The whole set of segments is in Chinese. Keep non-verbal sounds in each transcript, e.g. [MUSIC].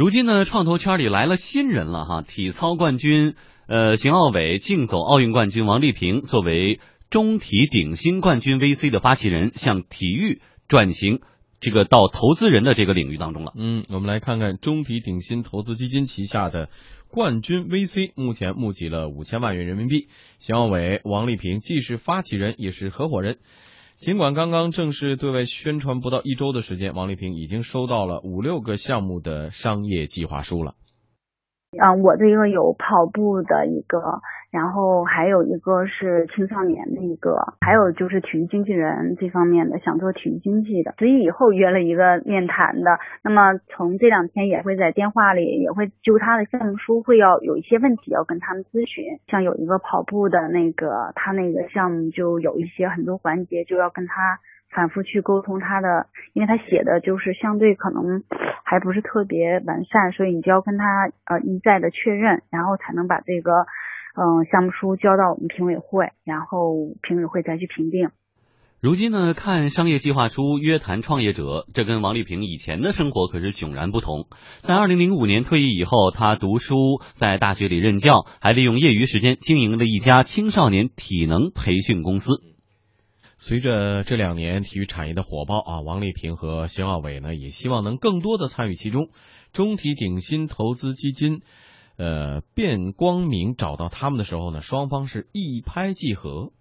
如今呢，创投圈里来了新人了哈，体操冠军呃邢奥伟、竞走奥运冠军王丽萍作为中体鼎新冠军 VC 的发起人，向体育转型这个到投资人的这个领域当中了。嗯，我们来看看中体鼎新投资基金旗下的冠军 VC，目前募集了五千万元人民币。邢奥伟、王丽萍既是发起人，也是合伙人。尽管刚刚正式对外宣传不到一周的时间，王丽萍已经收到了五六个项目的商业计划书了。嗯，我这个有跑步的一个，然后还有一个是青少年的一个，还有就是体育经纪人这方面的，想做体育经济的，所以以后约了一个面谈的。那么从这两天也会在电话里也会就他的项目书会要有一些问题要跟他们咨询，像有一个跑步的那个，他那个项目就有一些很多环节就要跟他。反复去沟通他的，因为他写的就是相对可能还不是特别完善，所以你就要跟他呃一再的确认，然后才能把这个嗯项目书交到我们评委会，然后评委会再去评定。如今呢，看商业计划书约谈创业者，这跟王丽萍以前的生活可是迥然不同。在二零零五年退役以后，他读书，在大学里任教，还利用业余时间经营了一家青少年体能培训公司。随着这两年体育产业的火爆啊，王丽萍和邢奥伟呢也希望能更多的参与其中。中体鼎新投资基金，呃，卞光明找到他们的时候呢，双方是一拍即合。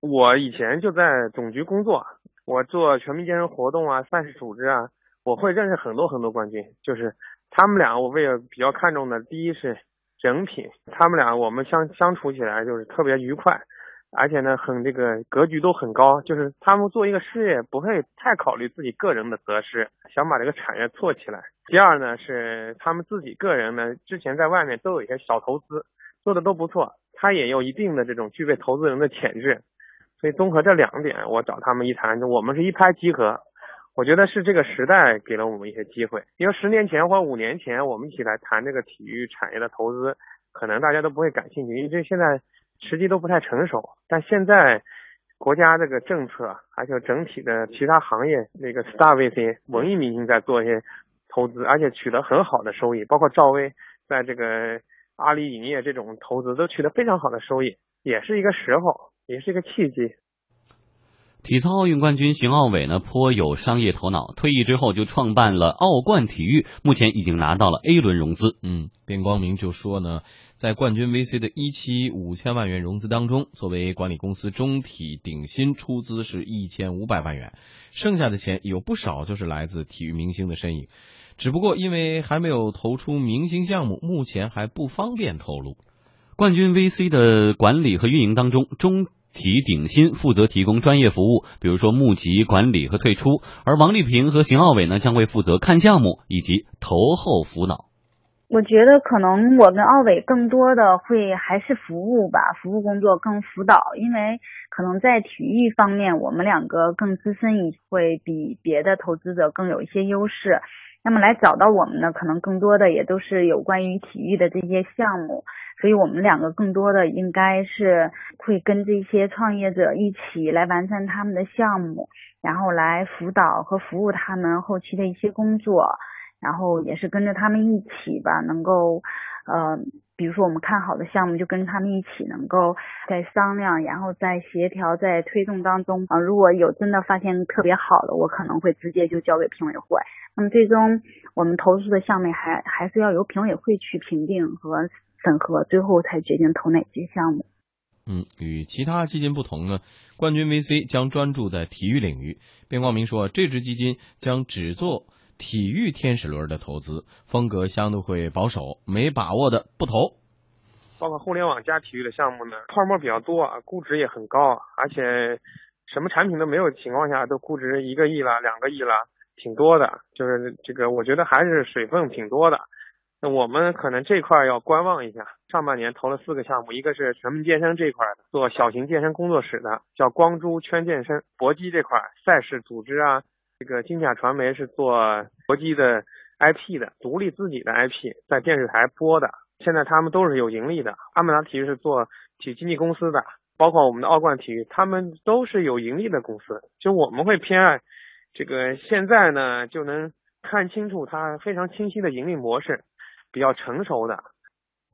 我以前就在总局工作，我做全民健身活动啊、赛事组织啊，我会认识很多很多冠军。就是他们俩，我为了比较看重的，第一是人品，他们俩我们相相处起来就是特别愉快。而且呢，很这个格局都很高，就是他们做一个事业不会太考虑自己个人的得失，想把这个产业做起来。第二呢，是他们自己个人呢，之前在外面都有一些小投资，做的都不错，他也有一定的这种具备投资人的潜质。所以综合这两点，我找他们一谈，我们是一拍即合。我觉得是这个时代给了我们一些机会，因为十年前或五年前我们一起来谈这个体育产业的投资，可能大家都不会感兴趣，因为现在。实际都不太成熟，但现在国家这个政策，还有整体的其他行业，那个 star VC 文艺明星在做一些投资，而且取得很好的收益，包括赵薇在这个阿里影业这种投资都取得非常好的收益，也是一个时候，也是一个契机。体操奥运冠军邢奥伟呢，颇有商业头脑，退役之后就创办了奥冠体育，目前已经拿到了 A 轮融资。嗯，卞光明就说呢。在冠军 VC 的一期五千万元融资当中，作为管理公司中体鼎新出资是一千五百万元，剩下的钱有不少就是来自体育明星的身影，只不过因为还没有投出明星项目，目前还不方便透露。冠军 VC 的管理和运营当中，中体鼎新负责提供专业服务，比如说募集、管理和退出，而王丽萍和邢奥伟呢将会负责看项目以及投后辅导。我觉得可能我跟奥伟更多的会还是服务吧，服务工作更辅导，因为可能在体育方面我们两个更资深，一会比别的投资者更有一些优势。那么来找到我们呢，可能更多的也都是有关于体育的这些项目，所以我们两个更多的应该是会跟这些创业者一起来完善他们的项目，然后来辅导和服务他们后期的一些工作。然后也是跟着他们一起吧，能够，呃，比如说我们看好的项目，就跟他们一起，能够在商量，然后在协调，在推动当中啊，如果有真的发现特别好的，我可能会直接就交给评委会。那么最终我们投资的项目还还是要由评委会去评定和审核，最后才决定投哪些项目。嗯，与其他基金不同呢，冠军 VC 将专注在体育领域。边光明说，这支基金将只做。体育天使轮的投资风格相对会保守，没把握的不投。包括互联网加体育的项目呢，泡沫比较多啊，估值也很高，而且什么产品都没有情况下，都估值一个亿了、两个亿了，挺多的。就是这个，我觉得还是水分挺多的。那我们可能这块要观望一下。上半年投了四个项目，一个是全民健身这块，做小型健身工作室的，叫光珠圈健身；搏击这块赛事组织啊。这个金甲传媒是做搏击的 IP 的，独立自己的 IP，在电视台播的。现在他们都是有盈利的。阿曼达体育是做体育经纪公司的，包括我们的奥冠体育，他们都是有盈利的公司。就我们会偏爱这个现在呢就能看清楚它非常清晰的盈利模式，比较成熟的。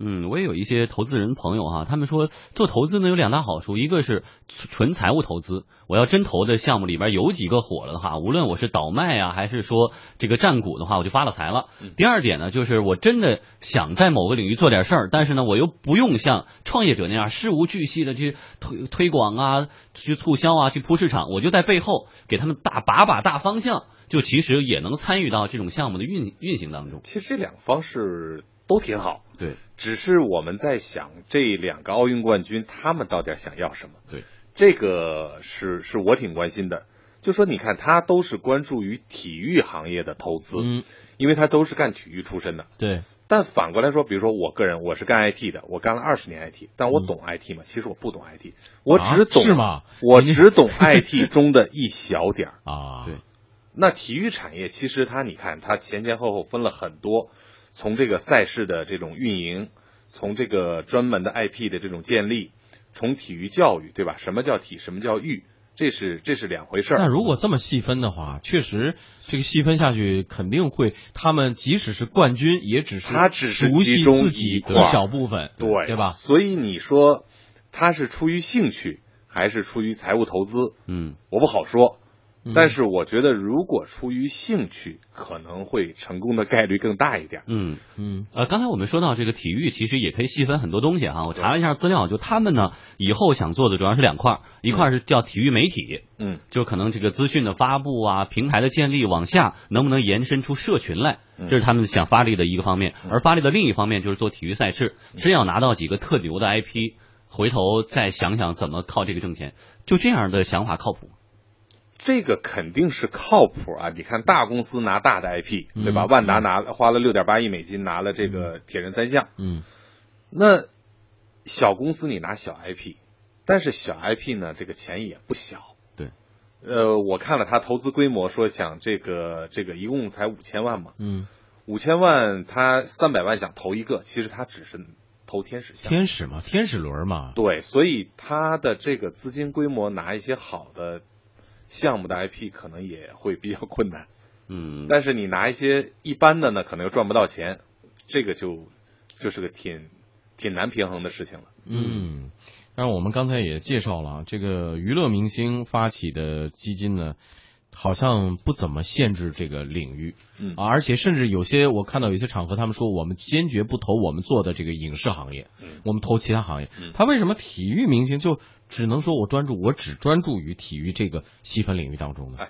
嗯，我也有一些投资人朋友哈，他们说做投资呢有两大好处，一个是纯财务投资，我要真投的项目里边有几个火了的话，无论我是倒卖啊，还是说这个占股的话，我就发了财了。第二点呢，就是我真的想在某个领域做点事儿，但是呢，我又不用像创业者那样事无巨细的去推推广啊，去促销啊，去铺市场，我就在背后给他们大把把大方向，就其实也能参与到这种项目的运运行当中。其实这两个方式都挺好。对，只是我们在想这两个奥运冠军他们到底想要什么？对，这个是是我挺关心的。就说你看，他都是关注于体育行业的投资，嗯，因为他都是干体育出身的。对。但反过来说，比如说我个人，我是干 IT 的，我干了二十年 IT，但我懂 IT 吗？其实我不懂 IT，我只懂是吗？我只懂 [LAUGHS] [LAUGHS] IT 中的一小点儿啊。对。那体育产业其实它，你看它前前后后分了很多。从这个赛事的这种运营，从这个专门的 IP 的这种建立，从体育教育，对吧？什么叫体？什么叫育？这是这是两回事儿。那如果这么细分的话，确实这个细分下去肯定会，他们即使是冠军，也只是他只是其中一小部分，对对吧？所以你说他是出于兴趣，还是出于财务投资？嗯，我不好说。但是我觉得，如果出于兴趣，可能会成功的概率更大一点。嗯嗯，呃，刚才我们说到这个体育，其实也可以细分很多东西哈。我查了一下资料，就他们呢以后想做的主要是两块，一块是叫体育媒体，嗯，就可能这个资讯的发布啊，平台的建立，往下能不能延伸出社群来，这是他们想发力的一个方面。而发力的另一方面就是做体育赛事，真要拿到几个特牛的 IP，回头再想想怎么靠这个挣钱，就这样的想法靠谱。这个肯定是靠谱啊！你看大公司拿大的 IP，对吧？万达拿花了六点八亿美金拿了这个铁人三项，嗯，那小公司你拿小 IP，但是小 IP 呢，这个钱也不小。对，呃，我看了他投资规模，说想这个这个一共才五千万嘛，嗯，五千万他三百万想投一个，其实他只是投天使项，天使嘛，天使轮嘛，对，所以他的这个资金规模拿一些好的。项目的 IP 可能也会比较困难，[LAUGHS] 嗯，但是你拿一些一般的呢，可能又赚不到钱，这个就就是个挺挺难平衡的事情了。嗯，但是我们刚才也介绍了，这个娱乐明星发起的基金呢，好像不怎么限制这个领域，嗯，而且甚至有些我看到有些场合，他们说我们坚决不投我们做的这个影视行业，嗯，我们投其他行业。他为什么体育明星就？只能说我专注，我只专注于体育这个细分领域当中呢。哎，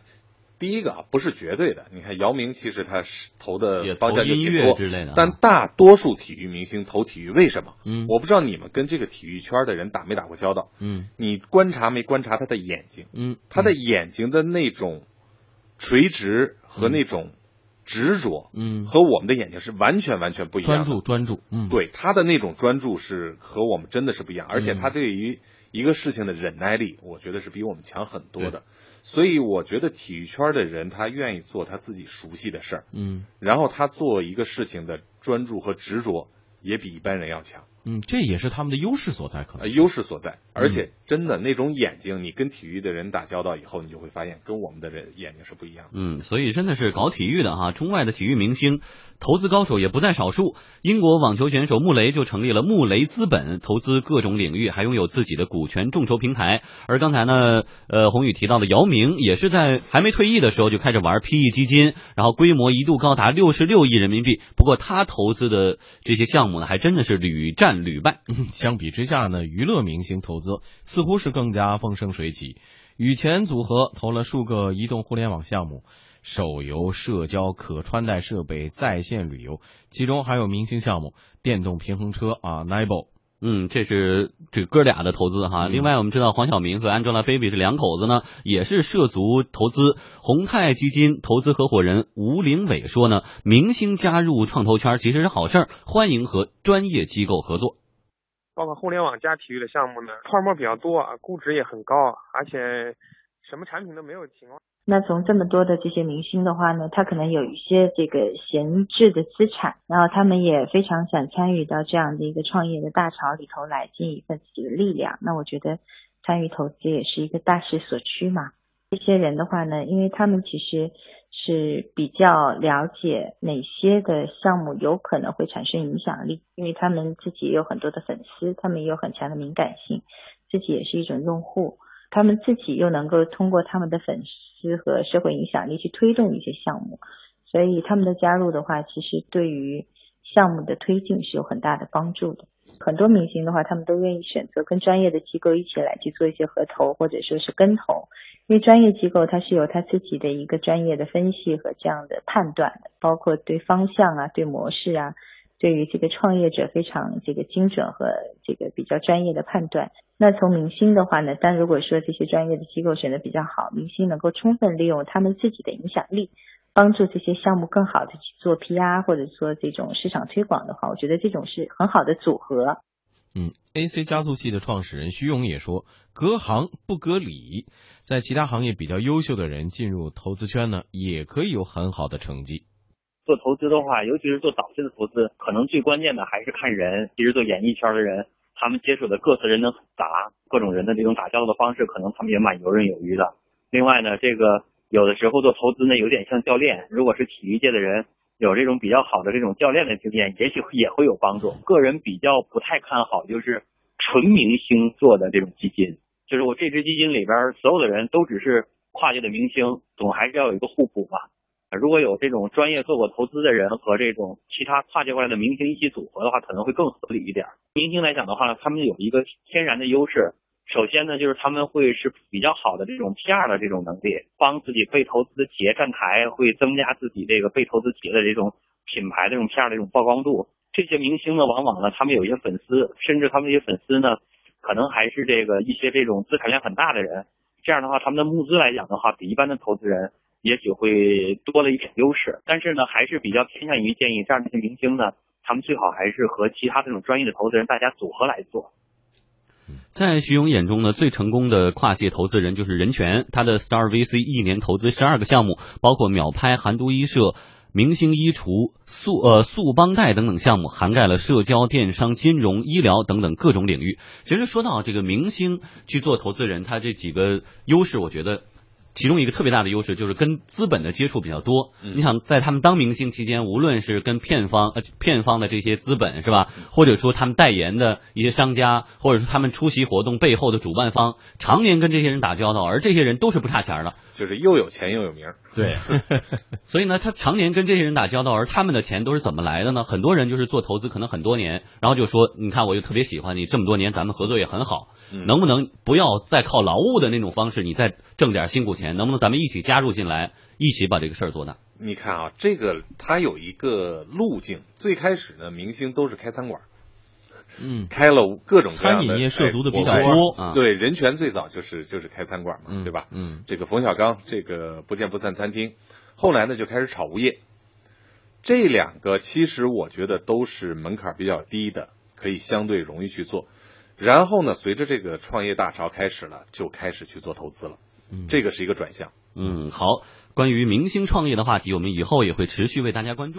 第一个啊，不是绝对的。你看姚明，其实他是投的方向音乐之类的，但大多数体育明星投体育，为什么？嗯，我不知道你们跟这个体育圈的人打没打过交道。嗯，你观察没观察他的眼睛？嗯，他的眼睛的那种垂直和那种执着，嗯，和我们的眼睛是完全完全不一样。专注，专注。嗯，对他的那种专注是和我们真的是不一样，而且他对于。一个事情的忍耐力，我觉得是比我们强很多的，所以我觉得体育圈的人他愿意做他自己熟悉的事儿，嗯，然后他做一个事情的专注和执着也比一般人要强。嗯，这也是他们的优势所在，可能优势所在。而且真的那种眼睛，你跟体育的人打交道以后，你就会发现跟我们的人眼睛是不一样的。嗯，所以真的是搞体育的哈，中外的体育明星、投资高手也不在少数。英国网球选手穆雷就成立了穆雷资本，投资各种领域，还拥有自己的股权众筹平台。而刚才呢，呃，宏宇提到的姚明，也是在还没退役的时候就开始玩 PE 基金，然后规模一度高达六十六亿人民币。不过他投资的这些项目呢，还真的是屡战屡败。相比之下呢，娱乐明星投资似乎是更加风生水起。羽前组合投了数个移动互联网项目，手游、社交、可穿戴设备、在线旅游，其中还有明星项目电动平衡车啊 n i b o 嗯，这是这哥俩的投资哈。另外，我们知道黄晓明和 Angelababy 这两口子呢，也是涉足投资。宏泰基金投资合伙人吴凌伟说呢，明星加入创投圈其实是好事儿，欢迎和专业机构合作。包括互联网加体育的项目呢，泡沫比较多，估值也很高，而且什么产品都没有情况。那从这么多的这些明星的话呢，他可能有一些这个闲置的资产，然后他们也非常想参与到这样的一个创业的大潮里头来，尽一份自己的力量。那我觉得参与投资也是一个大势所趋嘛。这些人的话呢，因为他们其实是比较了解哪些的项目有可能会产生影响力，因为他们自己也有很多的粉丝，他们也有很强的敏感性，自己也是一种用户，他们自己又能够通过他们的粉丝资和社会影响力去推动一些项目，所以他们的加入的话，其实对于项目的推进是有很大的帮助的。很多明星的话，他们都愿意选择跟专业的机构一起来去做一些合投或者说是跟投，因为专业机构它是有它自己的一个专业的分析和这样的判断的，包括对方向啊、对模式啊，对于这个创业者非常这个精准和这个比较专业的判断。那从明星的话呢，但如果说这些专业的机构选的比较好，明星能够充分利用他们自己的影响力。帮助这些项目更好的去做 PR 或者说这种市场推广的话，我觉得这种是很好的组合。嗯，AC 加速器的创始人徐勇也说，隔行不隔理，在其他行业比较优秀的人进入投资圈呢，也可以有很好的成绩。做投资的话，尤其是做早期的投资，可能最关键的还是看人。其实做演艺圈的人，他们接触的各色人能杂，各种人的这种打交道的方式，可能他们也蛮游刃有余的。另外呢，这个。有的时候做投资呢，有点像教练。如果是体育界的人，有这种比较好的这种教练的经验，也许也会有帮助。个人比较不太看好，就是纯明星做的这种基金。就是我这支基金里边所有的人都只是跨界的明星，总还是要有一个互补吧。如果有这种专业做过投资的人和这种其他跨界过来的明星一起组合的话，可能会更合理一点。明星来讲的话呢，他们有一个天然的优势。首先呢，就是他们会是比较好的这种 PR 的这种能力，帮自己被投资企业站台，会增加自己这个被投资企业的这种品牌的这种 PR 的这种曝光度。这些明星呢，往往呢，他们有一些粉丝，甚至他们这些粉丝呢，可能还是这个一些这种资产量很大的人。这样的话，他们的募资来讲的话，比一般的投资人也许会多了一点优势。但是呢，还是比较偏向于建议这样的一些明星呢，他们最好还是和其他这种专业的投资人大家组合来做。在徐勇眼中呢，最成功的跨界投资人就是任泉。他的 Star VC 一年投资十二个项目，包括秒拍、韩都衣舍、明星衣橱、速呃速帮贷等等项目，涵盖了社交、电商、金融、医疗等等各种领域。其实说到这个明星去做投资人，他这几个优势，我觉得。其中一个特别大的优势就是跟资本的接触比较多。你想在他们当明星期间，无论是跟片方呃片方的这些资本是吧，或者说他们代言的一些商家，或者说他们出席活动背后的主办方，常年跟这些人打交道，而这些人都是不差钱的，就是又有钱又有名。对，[LAUGHS] 所以呢，他常年跟这些人打交道，而他们的钱都是怎么来的呢？很多人就是做投资，可能很多年，然后就说，你看我就特别喜欢你，这么多年咱们合作也很好。能不能不要再靠劳务的那种方式，你再挣点辛苦钱？能不能咱们一起加入进来，一起把这个事儿做大？你看啊，这个它有一个路径。最开始呢，明星都是开餐馆，嗯，开了各种各样的餐饮业涉足的比较多。对，人权最早就是就是开餐馆嘛，对吧？嗯，这个冯小刚这个不见不散餐厅，后来呢就开始炒物业。这两个其实我觉得都是门槛比较低的，可以相对容易去做。然后呢，随着这个创业大潮开始了，就开始去做投资了。嗯，这个是一个转向。嗯，好，关于明星创业的话题，我们以后也会持续为大家关注。